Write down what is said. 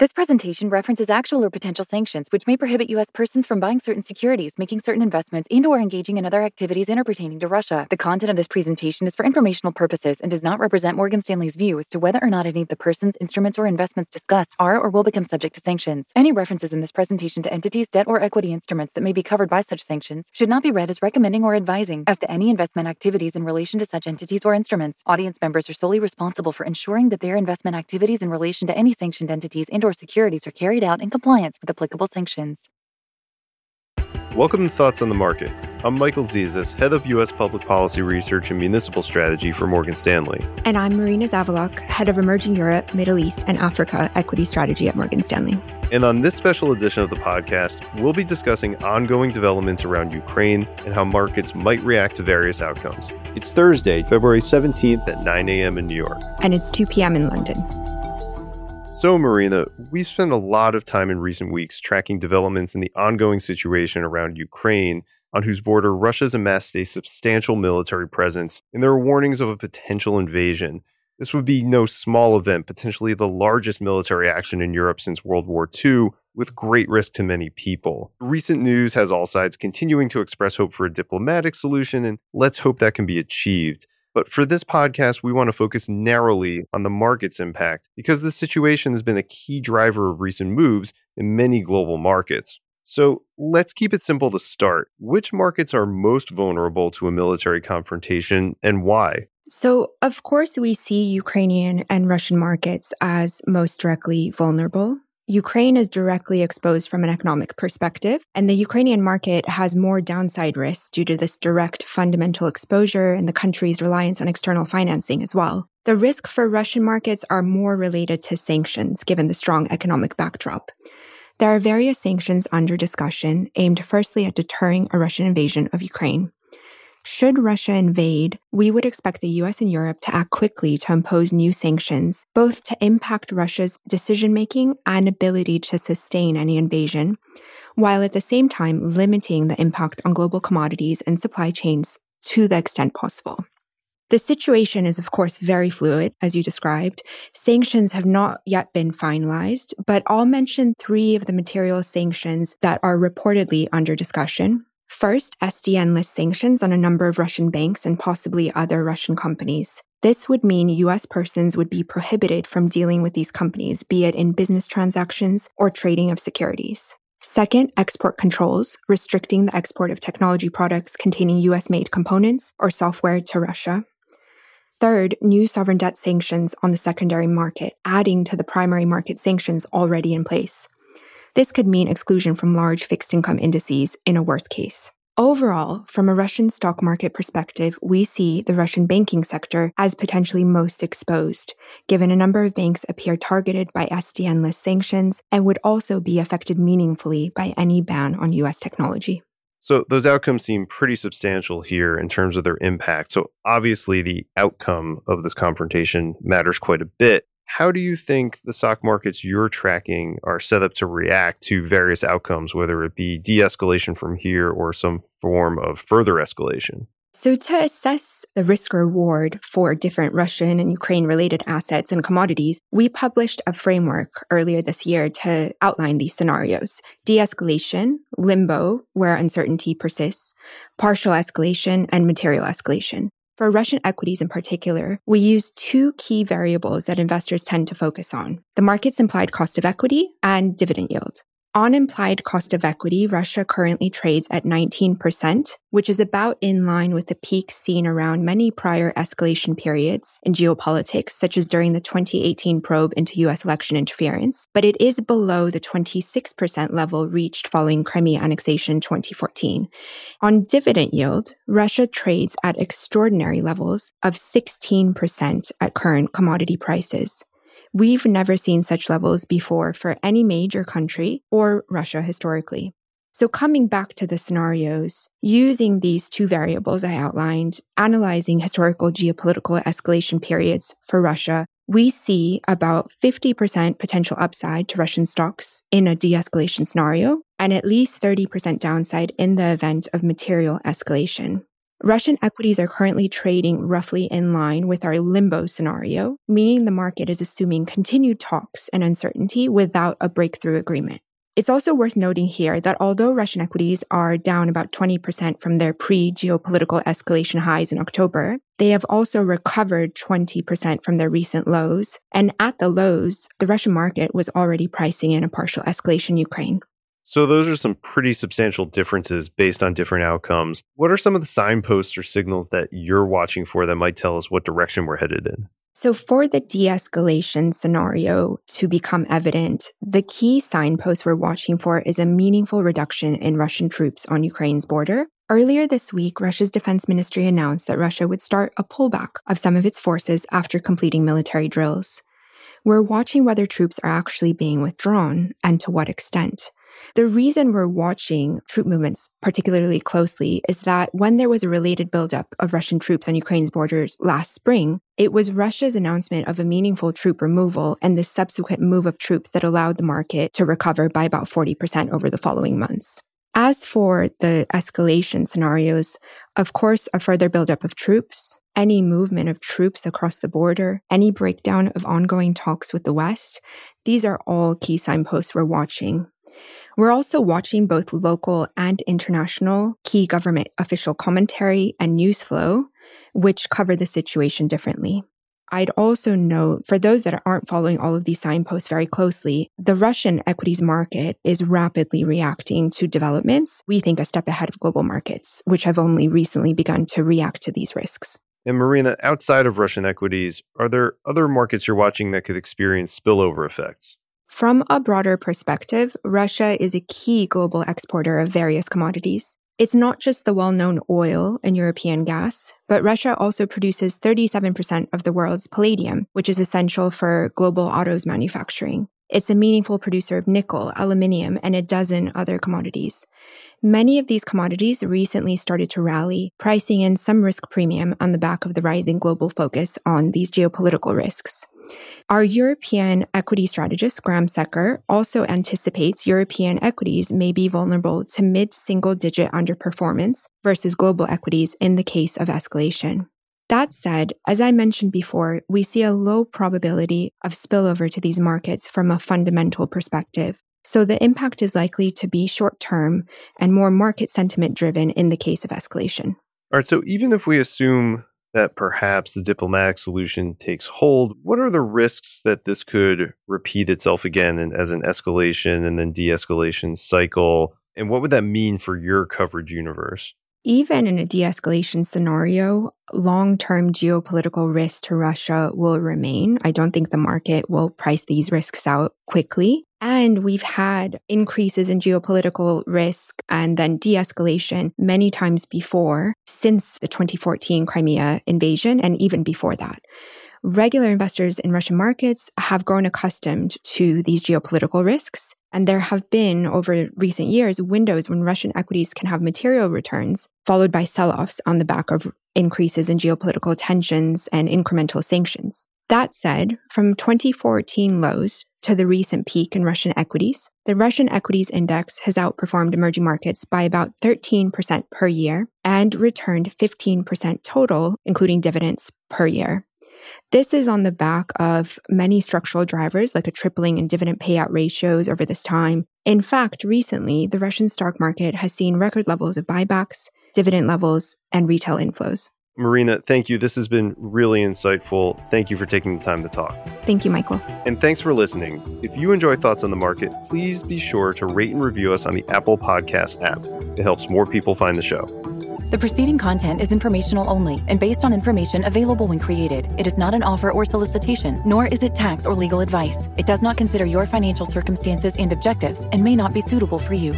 This presentation references actual or potential sanctions which may prohibit U.S. persons from buying certain securities, making certain investments, and or engaging in other activities interpertaining to Russia. The content of this presentation is for informational purposes and does not represent Morgan Stanley's view as to whether or not any of the persons, instruments, or investments discussed are or will become subject to sanctions. Any references in this presentation to entities, debt, or equity instruments that may be covered by such sanctions should not be read as recommending or advising as to any investment activities in relation to such entities or instruments. Audience members are solely responsible for ensuring that their investment activities in relation to any sanctioned entities and or securities are carried out in compliance with applicable sanctions. Welcome to Thoughts on the Market. I'm Michael Zezas, Head of U.S. Public Policy Research and Municipal Strategy for Morgan Stanley. And I'm Marina Zavolock, Head of Emerging Europe, Middle East, and Africa Equity Strategy at Morgan Stanley. And on this special edition of the podcast, we'll be discussing ongoing developments around Ukraine and how markets might react to various outcomes. It's Thursday, February 17th at 9 a.m. in New York. And it's 2 p.m. in London. So, Marina, we've spent a lot of time in recent weeks tracking developments in the ongoing situation around Ukraine, on whose border Russia's amassed a substantial military presence, and there are warnings of a potential invasion. This would be no small event, potentially the largest military action in Europe since World War II, with great risk to many people. Recent news has all sides continuing to express hope for a diplomatic solution, and let's hope that can be achieved. But for this podcast, we want to focus narrowly on the market's impact because this situation has been a key driver of recent moves in many global markets. So let's keep it simple to start. Which markets are most vulnerable to a military confrontation and why? So, of course, we see Ukrainian and Russian markets as most directly vulnerable. Ukraine is directly exposed from an economic perspective, and the Ukrainian market has more downside risks due to this direct fundamental exposure and the country's reliance on external financing as well. The risk for Russian markets are more related to sanctions given the strong economic backdrop. There are various sanctions under discussion aimed firstly at deterring a Russian invasion of Ukraine. Should Russia invade, we would expect the US and Europe to act quickly to impose new sanctions, both to impact Russia's decision making and ability to sustain any invasion, while at the same time limiting the impact on global commodities and supply chains to the extent possible. The situation is, of course, very fluid, as you described. Sanctions have not yet been finalized, but I'll mention three of the material sanctions that are reportedly under discussion. First, SDN lists sanctions on a number of Russian banks and possibly other Russian companies. This would mean US persons would be prohibited from dealing with these companies, be it in business transactions or trading of securities. Second, export controls, restricting the export of technology products containing US made components or software to Russia. Third, new sovereign debt sanctions on the secondary market, adding to the primary market sanctions already in place. This could mean exclusion from large fixed income indices in a worst case. Overall, from a Russian stock market perspective, we see the Russian banking sector as potentially most exposed, given a number of banks appear targeted by SDN list sanctions and would also be affected meaningfully by any ban on US technology. So, those outcomes seem pretty substantial here in terms of their impact. So, obviously, the outcome of this confrontation matters quite a bit. How do you think the stock markets you're tracking are set up to react to various outcomes, whether it be de escalation from here or some form of further escalation? So, to assess the risk reward for different Russian and Ukraine related assets and commodities, we published a framework earlier this year to outline these scenarios de escalation, limbo, where uncertainty persists, partial escalation, and material escalation. For Russian equities in particular, we use two key variables that investors tend to focus on the market's implied cost of equity and dividend yield. On implied cost of equity, Russia currently trades at 19%, which is about in line with the peak seen around many prior escalation periods in geopolitics, such as during the 2018 probe into US election interference, but it is below the 26% level reached following Crimea annexation in 2014. On dividend yield, Russia trades at extraordinary levels of 16% at current commodity prices. We've never seen such levels before for any major country or Russia historically. So coming back to the scenarios, using these two variables I outlined, analyzing historical geopolitical escalation periods for Russia, we see about 50% potential upside to Russian stocks in a de-escalation scenario and at least 30% downside in the event of material escalation. Russian equities are currently trading roughly in line with our limbo scenario, meaning the market is assuming continued talks and uncertainty without a breakthrough agreement. It's also worth noting here that although Russian equities are down about 20% from their pre geopolitical escalation highs in October, they have also recovered 20% from their recent lows. And at the lows, the Russian market was already pricing in a partial escalation in Ukraine. So, those are some pretty substantial differences based on different outcomes. What are some of the signposts or signals that you're watching for that might tell us what direction we're headed in? So, for the de escalation scenario to become evident, the key signpost we're watching for is a meaningful reduction in Russian troops on Ukraine's border. Earlier this week, Russia's defense ministry announced that Russia would start a pullback of some of its forces after completing military drills. We're watching whether troops are actually being withdrawn and to what extent. The reason we're watching troop movements particularly closely is that when there was a related buildup of Russian troops on Ukraine's borders last spring, it was Russia's announcement of a meaningful troop removal and the subsequent move of troops that allowed the market to recover by about 40% over the following months. As for the escalation scenarios, of course, a further buildup of troops, any movement of troops across the border, any breakdown of ongoing talks with the West, these are all key signposts we're watching. We're also watching both local and international key government official commentary and news flow, which cover the situation differently. I'd also note for those that aren't following all of these signposts very closely, the Russian equities market is rapidly reacting to developments, we think a step ahead of global markets, which have only recently begun to react to these risks. And Marina, outside of Russian equities, are there other markets you're watching that could experience spillover effects? From a broader perspective, Russia is a key global exporter of various commodities. It's not just the well known oil and European gas, but Russia also produces 37% of the world's palladium, which is essential for global autos manufacturing. It's a meaningful producer of nickel, aluminium, and a dozen other commodities. Many of these commodities recently started to rally, pricing in some risk premium on the back of the rising global focus on these geopolitical risks. Our European equity strategist, Graham Secker, also anticipates European equities may be vulnerable to mid single digit underperformance versus global equities in the case of escalation. That said, as I mentioned before, we see a low probability of spillover to these markets from a fundamental perspective. So the impact is likely to be short term and more market sentiment driven in the case of escalation. All right. So even if we assume that perhaps the diplomatic solution takes hold, what are the risks that this could repeat itself again and as an escalation and then de escalation cycle? And what would that mean for your coverage universe? Even in a de escalation scenario, long term geopolitical risk to Russia will remain. I don't think the market will price these risks out quickly. And we've had increases in geopolitical risk and then de escalation many times before since the 2014 Crimea invasion and even before that. Regular investors in Russian markets have grown accustomed to these geopolitical risks. And there have been, over recent years, windows when Russian equities can have material returns, followed by sell offs on the back of increases in geopolitical tensions and incremental sanctions. That said, from 2014 lows to the recent peak in Russian equities, the Russian equities index has outperformed emerging markets by about 13% per year and returned 15% total, including dividends per year. This is on the back of many structural drivers like a tripling in dividend payout ratios over this time. In fact, recently, the Russian stock market has seen record levels of buybacks, dividend levels, and retail inflows. Marina, thank you. This has been really insightful. Thank you for taking the time to talk. Thank you, Michael. And thanks for listening. If you enjoy Thoughts on the Market, please be sure to rate and review us on the Apple Podcast app. It helps more people find the show. The preceding content is informational only and based on information available when created. It is not an offer or solicitation, nor is it tax or legal advice. It does not consider your financial circumstances and objectives and may not be suitable for you.